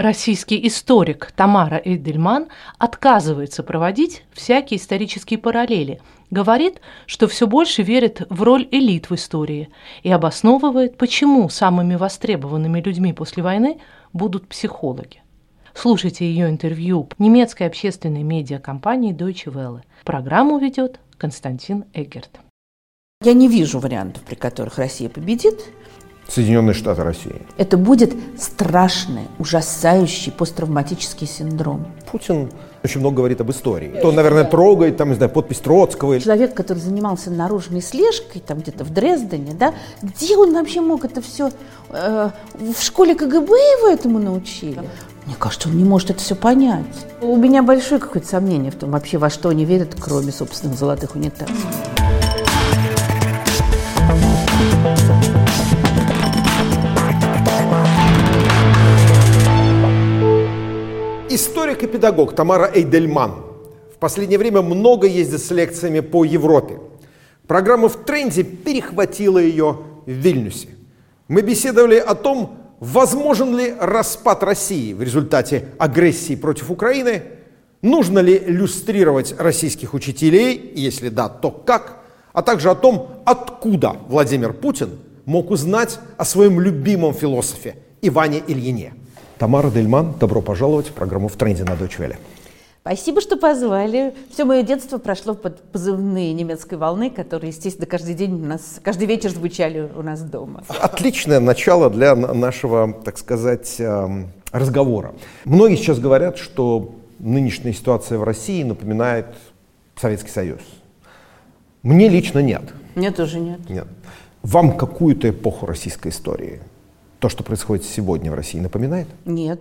Российский историк Тамара Эйдельман отказывается проводить всякие исторические параллели, говорит, что все больше верит в роль элит в истории и обосновывает, почему самыми востребованными людьми после войны будут психологи. Слушайте ее интервью немецкой общественной медиакомпании Deutsche Welle. Программу ведет Константин Эггерт. Я не вижу вариантов, при которых Россия победит. Соединенные Штаты России. Это будет страшный, ужасающий посттравматический синдром. Путин очень много говорит об истории. То, наверное, трогает, там, не знаю, подпись Троцкого. Человек, который занимался наружной слежкой, там где-то в Дрездене, да, где он вообще мог это все... Э, в школе КГБ его этому научили? Мне кажется, он не может это все понять. У меня большое какое-то сомнение в том, вообще во что они верят, кроме собственных золотых унитазов. Историк и педагог Тамара Эйдельман в последнее время много ездит с лекциями по Европе. Программа в тренде перехватила ее в Вильнюсе. Мы беседовали о том, возможен ли распад России в результате агрессии против Украины, нужно ли люстрировать российских учителей, если да, то как, а также о том, откуда Владимир Путин мог узнать о своем любимом философе Иване Ильине. Тамара Дельман, добро пожаловать в программу «В тренде» на Deutsche Welle. Спасибо, что позвали. Все мое детство прошло под позывные немецкой волны, которые, естественно, каждый день у нас, каждый вечер звучали у нас дома. Отличное начало для нашего, так сказать, эм, разговора. Многие сейчас говорят, что нынешняя ситуация в России напоминает Советский Союз. Мне лично нет. Мне тоже нет. Нет. Вам какую-то эпоху российской истории то, что происходит сегодня в России, напоминает? Нет.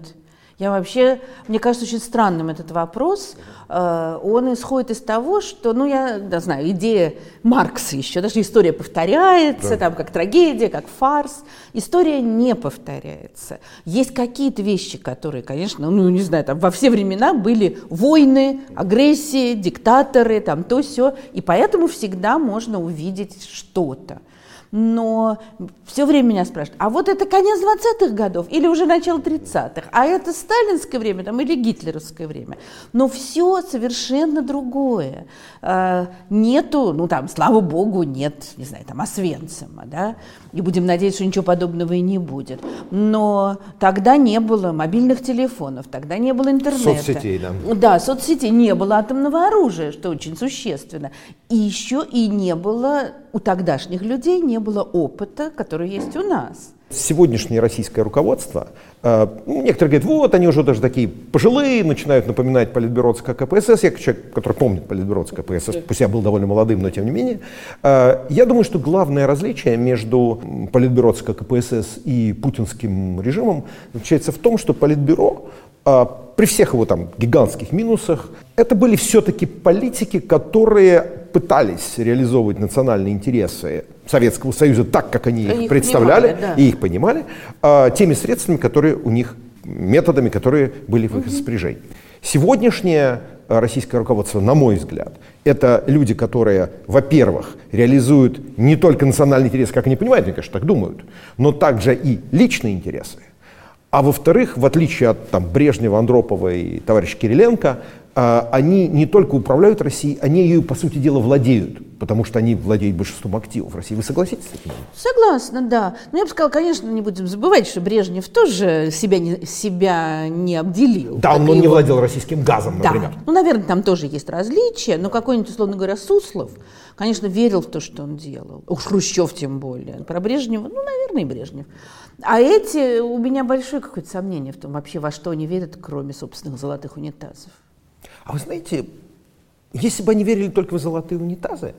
Я вообще, мне кажется, очень странным этот вопрос. Э, он исходит из того, что, ну, я не знаю, идея Маркса еще, даже история повторяется, да. там, как трагедия, как фарс. История не повторяется. Есть какие-то вещи, которые, конечно, ну, не знаю, там во все времена были войны, агрессии, диктаторы, там то все, и поэтому всегда можно увидеть что-то но все время меня спрашивают, а вот это конец 20-х годов или уже начало 30-х, а это сталинское время там, или гитлеровское время. Но все совершенно другое. А, нету, ну там, слава богу, нет, не знаю, там, Освенцима, да, и будем надеяться, что ничего подобного и не будет. Но тогда не было мобильных телефонов, тогда не было интернета. Соцсетей, да. Да, соцсетей, не было атомного оружия, что очень существенно. И еще и не было у тогдашних людей не было опыта, который есть у нас. Сегодняшнее российское руководство, э, ну, некоторые говорят, вот они уже даже такие пожилые, начинают напоминать политбюро ЦК КПСС. Я человек, который помнит политбюро ЦК КПСС, пусть я был довольно молодым, но тем не менее. Э, я думаю, что главное различие между политбюро ЦК КПСС и путинским режимом заключается в том, что политбюро э, при всех его там гигантских минусах, это были все-таки политики, которые пытались реализовывать национальные интересы Советского Союза так, как они их, их представляли понимали, да. и их понимали, а, теми средствами, которые у них, методами, которые были в их распоряжении. Сегодняшнее российское руководство, на мой взгляд, это люди, которые, во-первых, реализуют не только национальные интересы, как они понимают, они, конечно, так думают, но также и личные интересы. А во-вторых, в отличие от там, Брежнева, Андропова и товарища Кириленко, а, они не только управляют Россией, они ее, по сути дела, владеют, потому что они владеют большинством активов России. Вы согласитесь с этим? Согласна, да. Но я бы сказала, конечно, не будем забывать, что Брежнев тоже себя не, себя не обделил. Да, он его... не владел российским газом, например. Да. Ну, наверное, там тоже есть различия, но какой-нибудь, условно говоря, Суслов, конечно, верил в то, что он делал. Уж Хрущев тем более. Про Брежнева, ну, наверное, и Брежнев. А эти, у меня большое какое-то сомнение в том вообще, во что они верят, кроме собственных золотых унитазов. А вы знаете, если бы они верили только в золотые унитазы,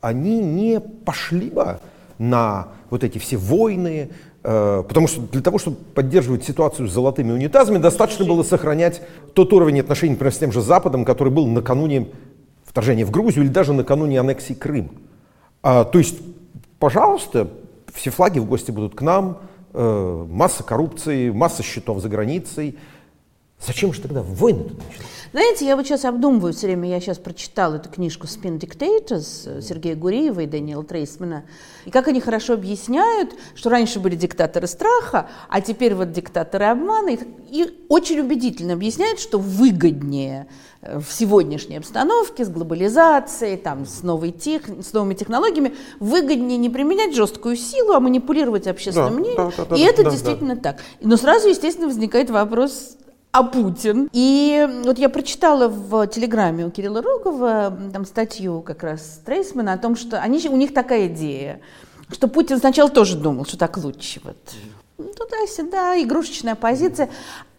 они не пошли бы на вот эти все войны, э, потому что для того, чтобы поддерживать ситуацию с золотыми унитазами, достаточно было сохранять тот уровень отношений, например, с тем же Западом, который был накануне вторжения в Грузию или даже накануне аннексии Крыма. А, то есть, пожалуйста, все флаги в гости будут к нам, Э, масса коррупции, масса счетов за границей. Зачем же тогда войны-то начались? Знаете, я вот сейчас обдумываю все время, я сейчас прочитала эту книжку «Spin Dictators» Сергея Гуриева и Даниэла Трейсмана, и как они хорошо объясняют, что раньше были диктаторы страха, а теперь вот диктаторы обмана, и очень убедительно объясняют, что выгоднее э, в сегодняшней обстановке с глобализацией, там, с, новой тех, с новыми технологиями, выгоднее не применять жесткую силу, а манипулировать общественным Да, мнением. да, да, да, и это да, действительно так. Но сразу, естественно, возникает вопрос, а Путин. И вот я прочитала в Телеграме у Кирилла Рогова там статью как раз Трейсмана о том, что они, у них такая идея, что Путин сначала тоже думал, что так лучше. Вот. Туда-сюда, игрушечная позиция.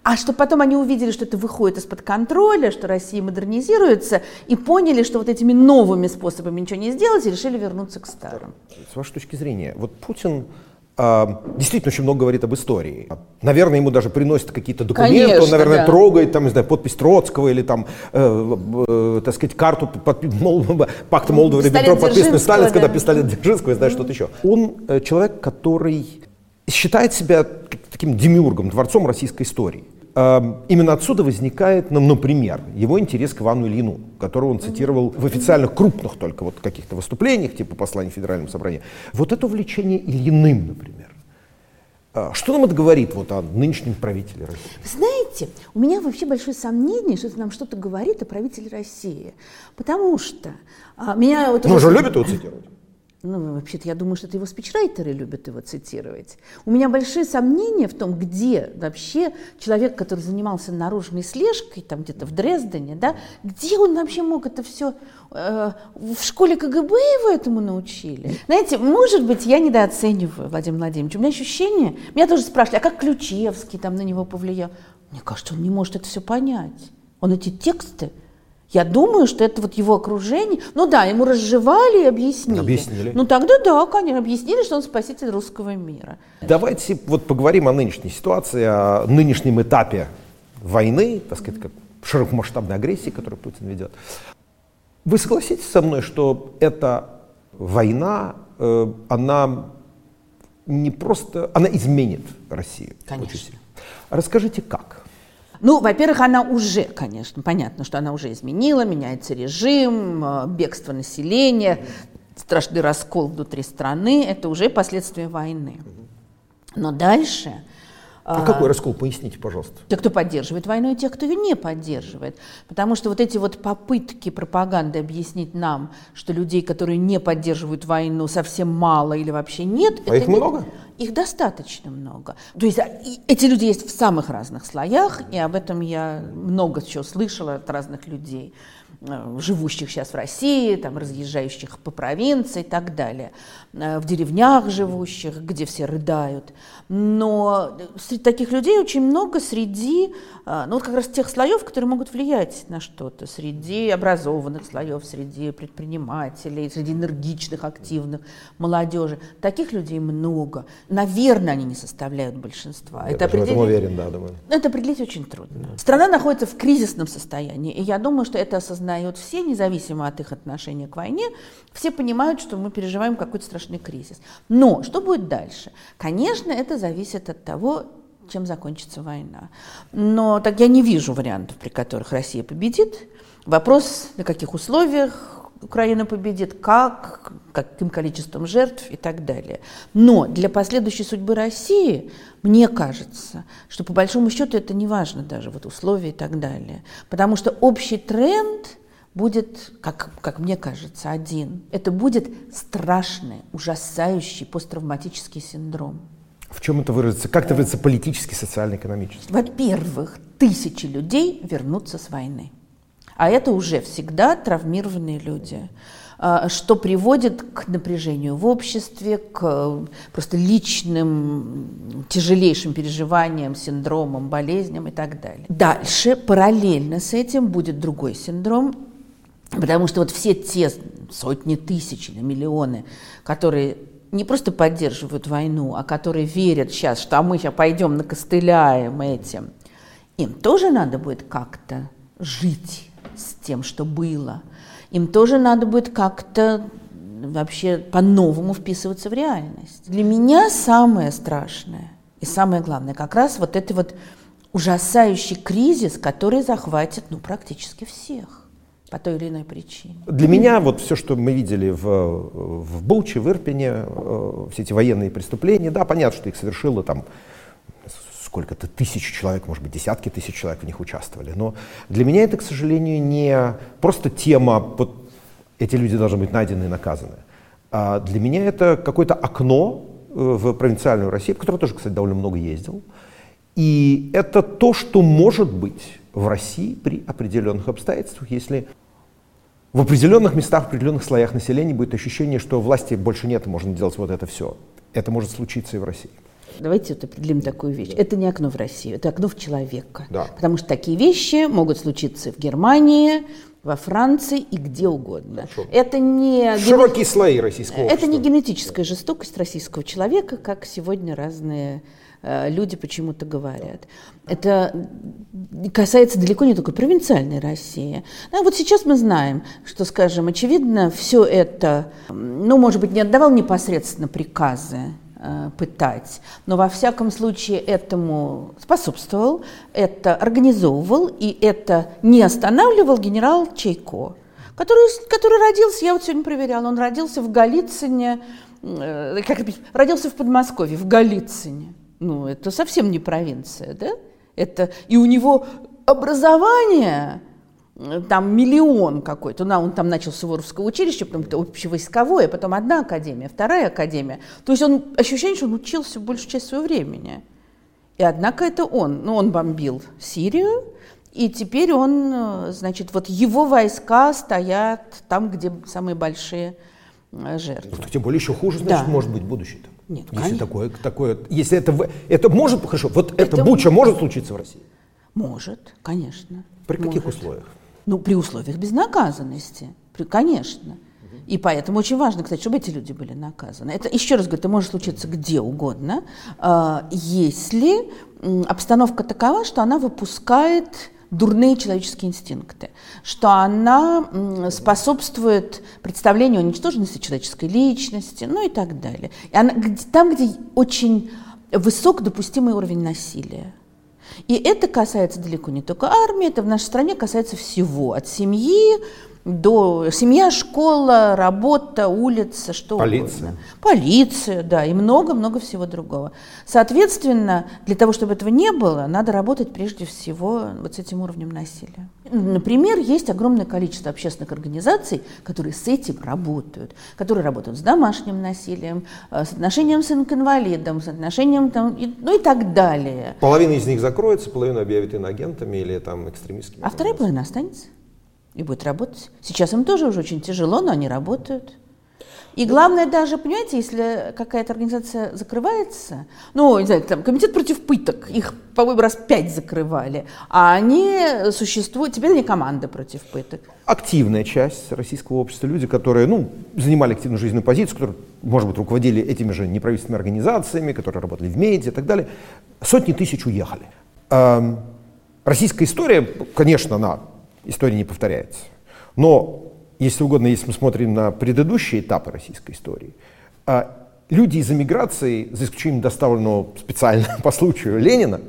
А что потом они увидели, что это выходит из-под контроля, что Россия модернизируется, и поняли, что вот этими новыми способами ничего не сделать, и решили вернуться к старым. С вашей точки зрения, вот Путин действительно очень много говорит об истории. Наверное, ему даже приносят какие-то документы, Конечно, он, наверное, да. трогает, там, не знаю, подпись Троцкого или там, э, э, так сказать, карту под, Мол- пакта Молдова-Риббентропа, Пистолет подписанный Дзержинского, Сталин, когда да. пистолет Дзержинского, и знаю что-то еще. Он э, человек, который считает себя таким демиургом, дворцом российской истории. Э, Именно отсюда возникает, ну, например, его интерес к Ивану Ильину, которого он цитировал в официальных крупных только вот каких-то выступлениях, типа послания Федеральному собранию. Вот это увлечение Ильиным, например. А, Что нам это говорит вот о нынешнем правителе России? Вы знаете, у меня вообще большое сомнение, что это нам что-то говорит о правителе России. Потому что а, меня вот Ну, уже- же любит его цитировать. Ну, вообще-то, я думаю, что это его спичрайтеры любят его цитировать. У меня большие сомнения в том, где вообще человек, который занимался наружной слежкой, там где-то в Дрездене, да, где он вообще мог это все... в школе КГБ его этому научили. Знаете, может быть, я недооцениваю Владимира Владимировича. У меня ощущение... Меня тоже спрашивали, а как Ключевский там на него повлиял? Мне кажется, он не может это все понять. Он эти тексты я думаю, что это вот его окружение. Ну да, ему разжевали и объяснили. Объяснили. Ну тогда да, конечно, объяснили, что он спаситель русского мира. Давайте вот поговорим о нынешней ситуации, о нынешнем этапе войны, так сказать, как широкомасштабной агрессии, которую Путин ведет. Вы согласитесь со мной, что эта война, э, она не просто, она изменит Россию? Конечно. Расскажите, как? Ну, во-первых, она уже, конечно, понятно, что она уже изменила, меняется режим, э, бегство населения, страшный раскол внутри страны, это уже последствия войны. Но дальше... А какой раскол? Поясните, пожалуйста. Те, кто поддерживает войну, и те, кто ее не поддерживает. Потому что вот эти вот попытки пропаганды объяснить нам, что людей, которые не поддерживают войну, совсем мало или вообще нет. А их не- много? Их достаточно много. То есть а, эти люди есть в самых разных слоях, и об этом я много чего слышала от разных людей, э, живущих сейчас в России, там, разъезжающих по провинции и так далее, э, в деревнях живущих, где все рыдают. Но среди таких людей очень много среди, э, ну вот как раз тех слоев, которые могут влиять на что-то, среди образованных слоев, среди предпринимателей, среди энергичных, активных молодежи. Таких людей много. Наверное, они не составляют большинства. Я этом определить- уверен, да, думаю. это определить очень трудно. Страна находится в кризисном состоянии, и я думаю, что это осознают все, независимо от их отношения к войне. Все понимают, что мы переживаем какой-то страшный кризис. Но что будет дальше? Конечно, это зависит от того, чем закончится война. Но так я не вижу вариантов, при которых Россия победит. Вопрос, на каких условиях Украина победит, как, каким количеством жертв и так далее. Но для последующей судьбы России, мне кажется, что по большому счету это не важно даже, вот условия и так далее. Потому что общий тренд будет, как, как мне кажется, один. Это будет страшный, ужасающий посттравматический синдром. В чем это выразится? Как это выразится политически, социально, экономически? Во-первых, тысячи людей вернутся с войны. А это уже всегда травмированные люди, а, что приводит к напряжению в обществе, к э, просто личным тяжелейшим переживаниям, синдромам, болезням и так далее. Дальше, параллельно с этим, будет другой синдром, потому что вот все те сотни тысяч или миллионы, которые не просто поддерживают войну, а которые верят сейчас, что а мы сейчас пойдем накостыляем этим, им тоже надо будет как-то жить с тем, что было. Им тоже надо будет как-то вообще по-новому вписываться в реальность. Для меня самое страшное и самое главное как раз вот это вот ужасающий кризис, который захватит ну, практически всех по той или иной причине. Для меня вот все, что мы видели в, в Буче, в Ирпене, э, все эти военные преступления, да, понятно, что их совершило там сколько-то тысяч человек, может быть, десятки тысяч человек в них участвовали. Но для меня это, к сожалению, не просто тема, вот эти люди должны быть найдены и наказаны. А для меня это какое-то окно э, в провинциальную Россию, в которую тоже, кстати, довольно много ездил. И это то, что может быть в России при определенных обстоятельствах, если в определенных местах, в определенных слоях населения будет ощущение, что власти больше нет, можно делать вот это все. Это может случиться и в России. Давайте вот определим такую вещь. Это не окно в Россию, это окно в человека. Да. Потому что такие вещи могут случиться в Германии, во Франции и где угодно. Хорошо. Это не Широкие слои российского это не общества. генетическая жестокость российского человека, как сегодня разные люди почему-то говорят. Это касается далеко не только провинциальной России. Да, вот сейчас мы знаем, что, скажем, очевидно, все это, ну, может быть, не отдавал непосредственно приказы э, пытать, но во всяком случае этому способствовал, это организовывал и это не останавливал генерал Чайко, который, который родился, я вот сегодня проверяла, он родился в Голицыне, э, как родился в Подмосковье, в Голицыне. Ну, это совсем не провинция, да? Это, и у него образование э, там миллион какой-то. Ну, он там начал с Суворовского училища, потом это общевойсковое, потом одна академия, вторая академия. То есть он ощущение, что он учился большую часть своего времени. И однако это он. Ну, он бомбил Сирию, и теперь он, э, значит, вот его войска стоят там, где самые большие э, жертвы. Ну, Тем более еще хуже, значит, Да. может быть будущее. там. Нет, если конечно. такое, такое, если это, это может, хорошо, вот это, Это буча может случиться в России? Может, конечно. При каких может. условиях? Ну, при условиях безнаказанности, при, конечно. И поэтому очень важно, кстати, чтобы эти люди были наказаны. Это, еще раз говорю, это может случиться где угодно, а, если обстановка такова, что она выпускает дурные человеческие инстинкты, что она способствует представлению о ничтожности человеческой личности, ну и так далее. И она, там, где очень высок допустимый уровень насилия. И это касается далеко не только армии, это в нашей стране касается всего, от семьи до семья, школа, работа, улица, что Полиция. угодно. Полиция, да, и много-много всего другого. Соответственно, для того, чтобы этого не было, надо работать прежде всего вот с этим уровнем насилия. Например, есть огромное количество общественных организаций, которые с этим работают, которые работают с домашним насилием, э, с отношением с инвалидом, с отношением там, и- ну и так далее. Половина из них закроется, половину объявят иноагентами или там экстремистскими. А вторая половина останется и будет работать. Сейчас им тоже уже очень тяжело, но они работают. И главное даже, понимаете, если какая-то организация закрывается, ну, не знаю, там, комитет против пыток, их, по-моему, раз пять закрывали, а они существуют, теперь они команда против пыток. активная часть российского общества, люди, которые ну, занимали активную жизненную позицию, которые, может быть, руководили этими же неправительственными организациями, которые работали в медиа и так далее, сотни тысяч уехали. Эм, российская история, конечно, она, история не повторяется. Но, если угодно, если мы смотрим на предыдущие этапы российской истории, э, люди из эмиграции, за исключением доставленного специально по случаю Ленина,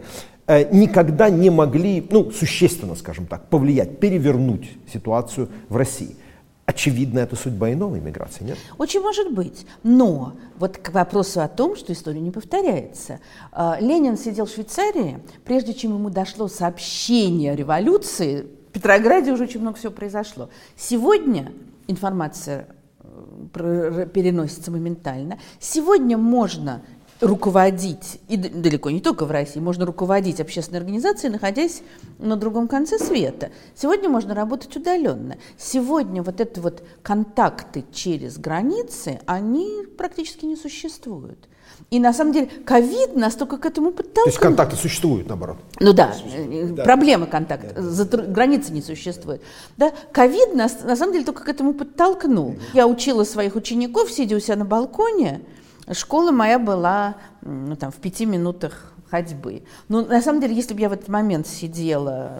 э, никогда не могли, ну, существенно, скажем так, повлиять, перевернуть ситуацию в России. Очевидно, это судьба и новой миграции, нет? Очень может быть. Но вот к вопросу о том, что история не повторяется. А, Ленин сидел в Швейцарии, прежде чем ему дошло сообщение о революции, Петрограде уже очень много всего произошло. Сегодня информация э, переносится моментально. Сегодня можно руководить, и далеко не только в России, можно руководить общественной организацией, находясь на другом конце света. Сегодня можно работать удаленно. Сегодня вот это вот контакты через границы, они практически не существуют. И на самом деле ковид настолько к этому подтолкнул. То есть контакты существуют, наоборот. Ну да, э, проблема контакта, затр- границы не существует. Да, ковид нас на самом деле только к этому подтолкнул. Я учила своих учеников, сидя у себя на балконе. Школа моя была ну, там, в пяти минутах ходьбы. Но на самом деле, если бы я в этот момент сидела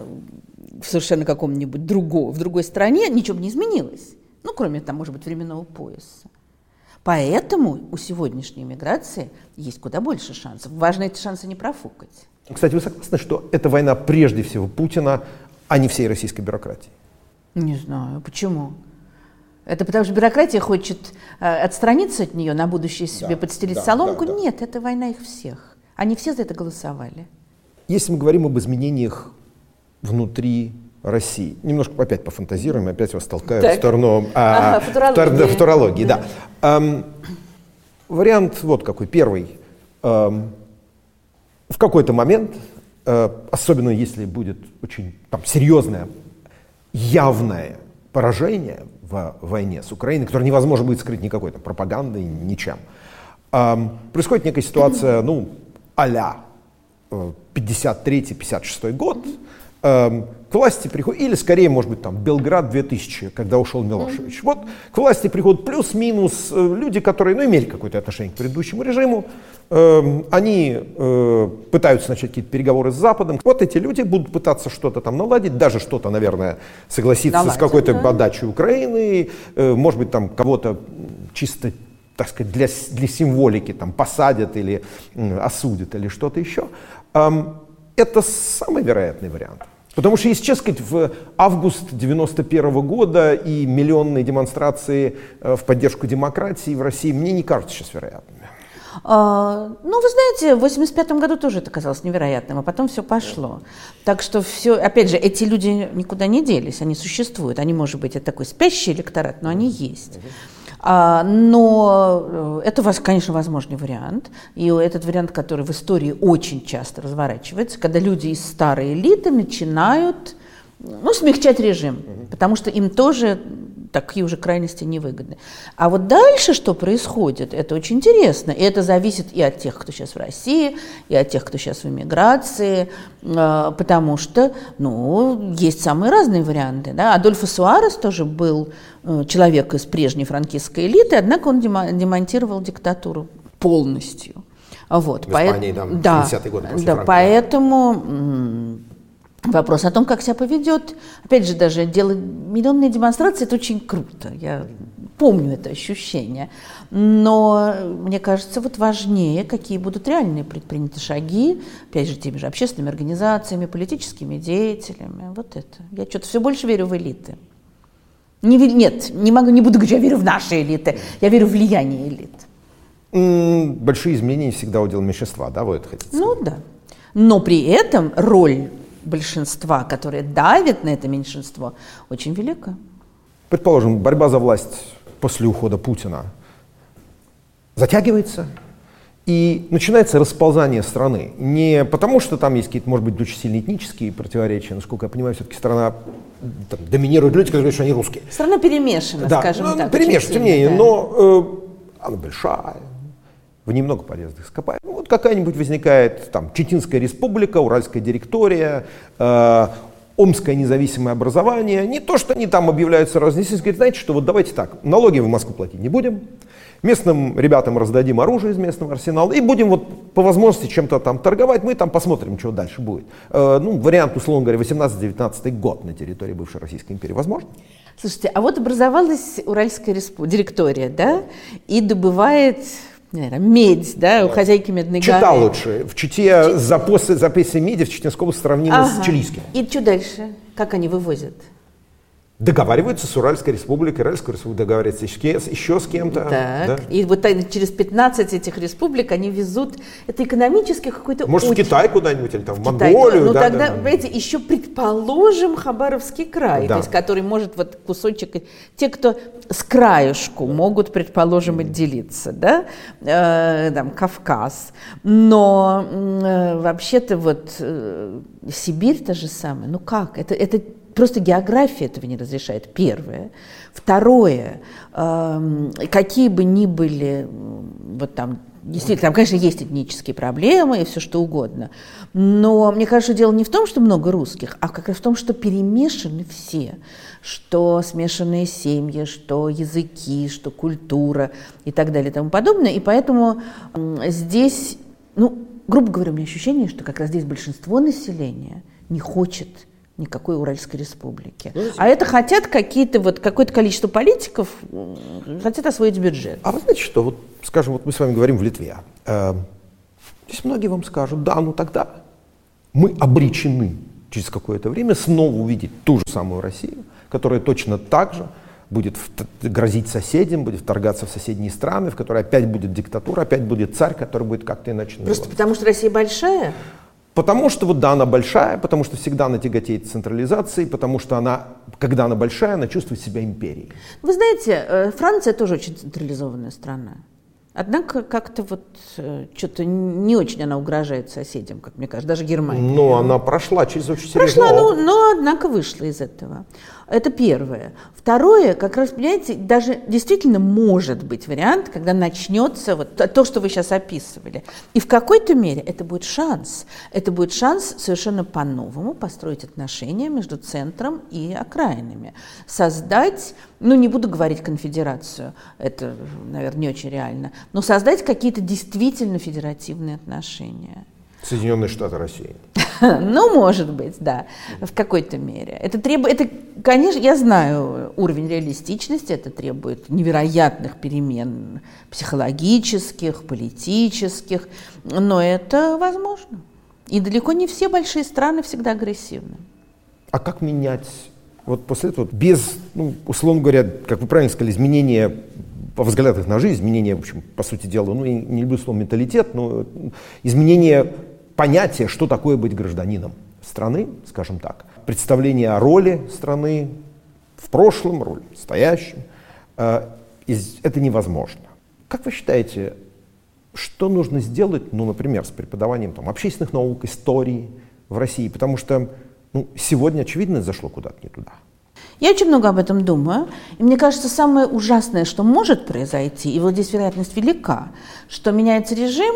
в совершенно каком-нибудь другом, в другой стране, ничего бы не изменилось. Ну, кроме там, может быть, временного пояса. Поэтому у сегодняшней миграции есть куда больше шансов. Важно эти шансы не профукать. Кстати, вы согласны, что это война прежде всего Путина, а не всей российской бюрократии? Не знаю, почему? Это потому что бюрократия хочет э, отстраниться от нее, на будущее себе Да, подстелить да, соломку. да, да. Нет, это война их всех. Они все за это голосовали. Если мы говорим об изменениях внутри России, немножко опять пофантазируем, опять вас толкаю Так. в сторону а, Ага, футурологии. футурологии, да. Ам, вариант вот какой. Первый. Ам, в какой-то момент, э, особенно если будет очень там, серьезное, явное поражение в войне с Украиной, которое невозможно будет скрыть никакой там, пропагандой, ничем, ам, происходит некая ситуация, ну, а-ля э, 53-56 год, эм, к власти приходит, или скорее, может быть, там, Белград 2000, когда ушел Милошевич. Вот к власти приходят плюс-минус э, люди, которые, ну, имели какое-то отношение к предыдущему режиму, Эм, они э, пытаются начать какие-то переговоры с Западом. Вот эти люди будут пытаться что-то там наладить, даже что-то, наверное, согласиться с Наладят, какой-то да. отдачей Украины, э, может быть, там кого-то чисто так сказать, для, с- для символики там посадят или осудят или что-то еще. Ам, это самый вероятный вариант. Потому что, если честно сказать, в август 91 года и миллионные демонстрации э, в поддержку демократии в России мне не кажутся сейчас вероятными. А, ну, вы знаете, в 85 году тоже это казалось невероятным, а потом все пошло. Так что все, опять же, эти люди никуда не делись, они существуют. Они, может быть, это такой спящий электорат, но они есть. А, но э, это, конечно, возможный вариант. И этот вариант, который в истории очень часто разворачивается, когда люди из старой элиты начинают ну, смягчать режим, потому что им тоже такие уже крайности невыгодны. А вот дальше что происходит, это очень интересно. И это зависит и от тех, кто сейчас в России, и от тех, кто сейчас в эмиграции, э, потому что, ну, есть самые разные варианты. Да? Адольфо Суарес тоже был э, человек из прежней франкистской элиты, однако он демонтировал диктатуру полностью. Вот, В Испании, там, в да, 70-е годы да, Франко. поэтому Вопрос о том, как себя поведет. Опять же, даже делать миллионные демонстрации, это очень круто. Я помню это ощущение. Но мне кажется, вот важнее, какие будут реальные предприняты шаги, опять же, теми же общественными организациями, политическими деятелями. Вот это. Я что-то все больше верю в элиты. Не, нет, не могу, не буду говорить, я верю в наши элиты. Я верю в влияние элит. Большие изменения всегда удел меньшинства, да, вы это хотите сказать? Ну да. Но при этом роль большинства, которое давит на это меньшинство, очень велика. Предположим, борьба за власть после ухода Путина затягивается, и начинается расползание страны. Не потому, что там есть какие-то, может быть, очень сильные этнические противоречия, насколько я понимаю, все-таки страна там, доминируют люди, которые говорят, что они русские. Страна перемешана, Да, скажем ну, так. перемешано, очень тем не менее, да. но э, она большая, в ней много полезных ископаемых. Вот какая-нибудь возникает там Читинская республика, Уральская директория, э, Омское независимое образование. Не то, что они там объявляются разнесись, говорят, знаете что, вот давайте так, налоги в Москву платить не будем, местным ребятам раздадим оружие из местного арсенала и будем вот по возможности чем-то там торговать, мы там посмотрим, что дальше будет. Э, ну, вариант, условно говоря, 18-19 год на территории бывшей Российской империи возможно? Слушайте, а вот образовалась Уральская респу- директория, да, и добывает, наверное, медь, да, у хозяйки Медной Чита горы. лучше. В Чите за после записи меди в Читинской области сравнимо Ага. с чилийским. И что дальше? Как они вывозят? Договариваются с Уральской республикой, Уральская республика договаривается еще с, еще с кем-то. Так. да. И вот через 15 этих республик они везут. Это экономически какой-то Может, в очень- Китай куда-нибудь или там в Китай. Монголию. Ну да, тогда, да. понимаете, еще предположим Хабаровский край, Да. то есть который может вот кусочек, те, кто с краюшку могут, предположим, отделиться, да, Э, там Кавказ, но э, вообще-то вот э, Сибирь та же самая, ну как, это, это просто география этого не разрешает, первое. Второе, эм, какие бы ни были вот там Действительно, там, конечно, есть этнические проблемы и все что угодно. Но мне кажется, дело не в том, что много русских, а как раз в том, что перемешаны все. Что смешанные семьи, что языки, что культура и так далее и тому подобное. И поэтому здесь, ну, грубо говоря, у меня ощущение, что как раз здесь большинство населения не хочет никакой Уральской республики. А это хотят какие-то вот какое-то количество политиков хотят освоить бюджет. А вы знаете что, вот, скажем, вот мы с вами говорим в Литве. Э, здесь многие вам скажут, да, ну тогда мы обречены через какое-то время снова увидеть ту же самую Россию, которая точно так же будет грозить соседям, будет вторгаться в соседние страны, в которой опять будет диктатура, опять будет царь, который будет как-то иначе называться. Просто потому что Россия большая? Потому что вот да, она большая, потому что всегда она тяготеет централизацией, потому что она, когда она большая, она чувствует себя империей. Вы знаете, э, Франция тоже очень централизованная страна. Однако как-то вот э, что-то не очень она угрожает соседям, как мне кажется, даже Германия. Но она прошла через очень серьезный Прошла, но, но однако вышла из этого. Это первое. Второе, как раз, понимаете, даже действительно может быть вариант, когда начнется вот то, что вы сейчас описывали. И в какой-то мере это будет шанс. Это будет шанс совершенно по-новому построить отношения между центром и окраинами. Создать, ну не буду говорить конфедерацию, это, наверное, не очень реально, но создать какие-то действительно федеративные отношения. Соединенные Штаты России. Ну, может быть, да, в какой-то мере. Это требует, это, конечно, я знаю уровень реалистичности, это требует невероятных перемен психологических, политических, но это возможно. И далеко не все большие страны всегда агрессивны. А как менять вот после этого, без, ну, условно говоря, как вы правильно сказали, изменения по взглядах на жизнь, изменения, в общем, по сути дела, ну, я не люблю слово менталитет, но изменения понятие, что такое быть гражданином страны, скажем так, представление о роли страны в прошлом, роль в настоящем, э, это невозможно. Как вы считаете, что нужно сделать, ну, например, с преподаванием там, общественных наук, истории в России? Потому что ну, сегодня, очевидно, зашло куда-то не туда. Я очень много об этом думаю, и мне кажется, самое ужасное, что может произойти, и вот здесь вероятность велика, что меняется режим,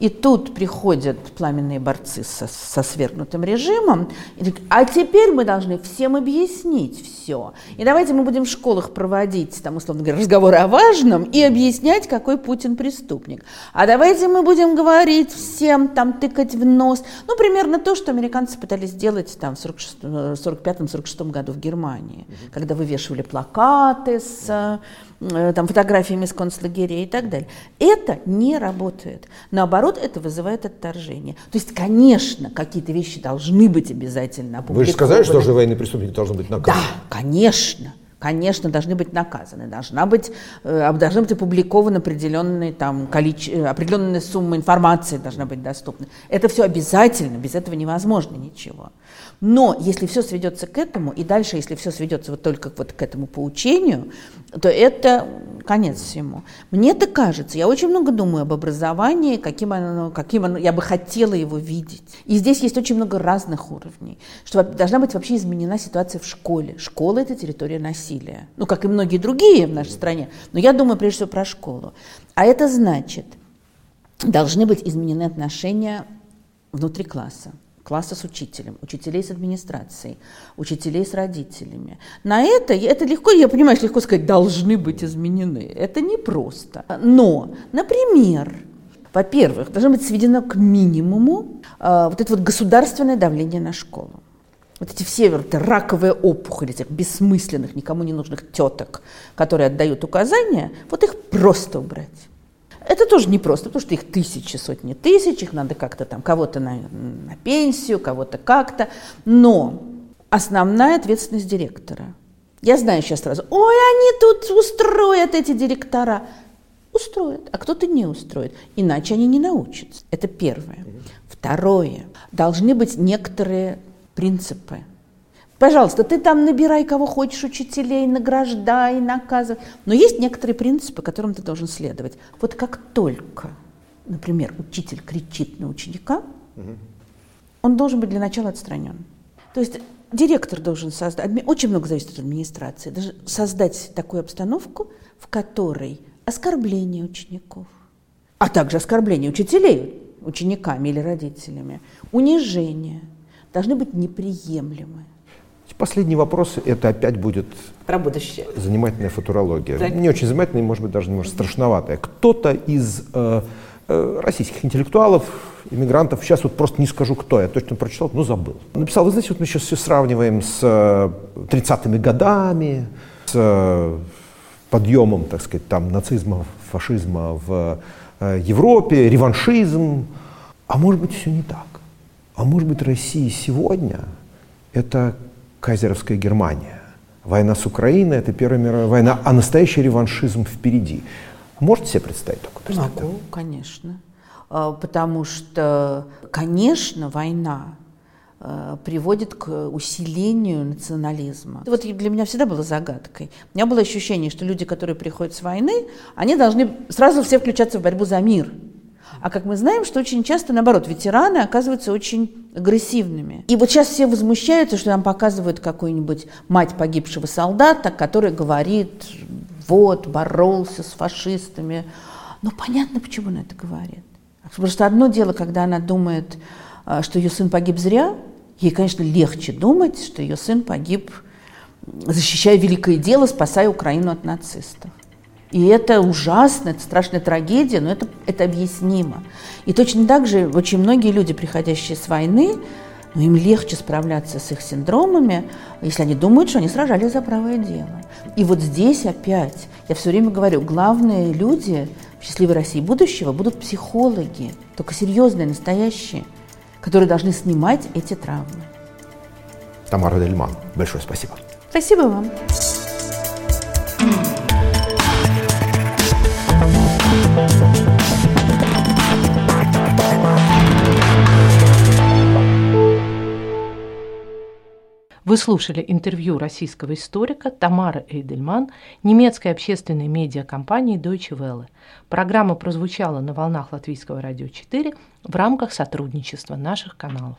и тут приходят пламенные борцы со, со свергнутым режимом, и так, а теперь мы должны всем объяснить все. И давайте мы будем в школах проводить, там, условно говоря, разговоры о важном и объяснять, какой Путин преступник. А давайте мы будем говорить всем, там, тыкать в нос. Ну, примерно то, что американцы пытались сделать там, в 45-46 году в Германии, когда вывешивали плакаты с Э, там, фотографиями с концлагерей и так далее. Это не работает. Наоборот, это вызывает отторжение. То есть, конечно, какие-то вещи должны быть обязательно опубликованы. Вы же сказали, что же военные преступники должны быть наказаны. Да, конечно конечно, должны быть наказаны. Должна быть, э, должны быть опубликованы определенные, там, количе, э, определенная сумма информации должна быть доступна. Это все обязательно, без этого невозможно ничего. Но если все сведется к этому, и дальше, если все сведется вот только вот к этому поучению, то это конец всему. Мне это кажется, я очень много думаю об образовании, каким оно, каким оно, я бы хотела его видеть. И здесь есть очень много разных уровней. Что должна быть вообще изменена ситуация в школе. Школа – это территория насилия. Ну, как и многие другие в нашей стране. Но я думаю прежде всего про школу. А это значит, должны быть изменены отношения внутри класса класса с учителем, учителей с администрацией, учителей с родителями. На это, это легко, я понимаю, легко сказать, должны быть изменены. Это непросто. Но, например, во-первых, должно быть сведено к минимуму э, вот это вот государственное давление на школу. Вот эти все вот, раковые опухоли, этих бессмысленных, никому не нужных теток, которые отдают указания, вот их просто убрать. Это тоже непросто, потому что их тысячи, сотни тысяч, их надо как-то там, кого-то на, на пенсию, кого-то как-то. Но основная ответственность директора. Я знаю сейчас сразу, ой, они тут устроят эти директора. Устроят, а кто-то не устроит. Иначе они не научатся. Это первое. Второе. Должны быть некоторые принципы. Пожалуйста, ты там набирай кого хочешь, учителей, награждай, наказывай. Но есть некоторые принципы, которым ты должен следовать. Вот как только, например, учитель кричит на ученика, угу. он должен быть для начала отстранен. То есть директор должен создать, очень много зависит от администрации, даже создать такую обстановку, в которой оскорбление учеников, а также оскорбление учителей учениками или родителями, унижение должны быть неприемлемы. Последний вопрос, это опять будет про будущее. Занимательная футурология. Так. Не очень занимательная, может быть, даже немножко страшноватая. Кто-то из э, э, российских интеллектуалов, иммигрантов, сейчас вот просто не скажу кто, я точно прочитал, но забыл. Написал, вы знаете, вот мы сейчас все сравниваем с э, 30-ми годами, с э, подъемом, так сказать, там, нацизма, фашизма в э, Европе, реваншизм. А может быть, все не так. А может быть Россия сегодня – это казеровская Германия. Война с Украиной – это Первая мировая война, а настоящий реваншизм впереди. Можете себе представить такую перспективу? Могу, конечно. А, потому что, конечно, война э, приводит к усилению национализма. Вот для меня всегда было загадкой. У меня было ощущение, что люди, которые приходят с войны, они должны сразу все включаться в борьбу за мир. А как мы знаем, что очень часто, наоборот, ветераны оказываются очень агрессивными. И вот сейчас все возмущаются, что нам показывают какую-нибудь мать погибшего солдата, который говорит, вот, боролся с фашистами. Ну, понятно, почему она это говорит. Потому что одно дело, когда она думает, а, что ее сын погиб зря, ей, конечно, легче думать, что ее сын погиб, защищая великое дело, спасая Украину от нацистов. И это ужасно, это страшная трагедия, но это, это объяснимо. И точно так же очень многие люди, приходящие с войны, ну, им легче справляться с их синдромами, если они думают, что они сражались за правое дело. И вот здесь опять, я все время говорю, главные люди в счастливой России будущего будут психологи, только серьезные, настоящие, которые должны снимать эти травмы. Тамара Дельман, большое спасибо. Спасибо вам. Вы слушали интервью российского историка Тамара Эйдельман немецкой общественной медиакомпании Deutsche Welle. Программа прозвучала на волнах Латвийского радио 4 в рамках сотрудничества наших каналов.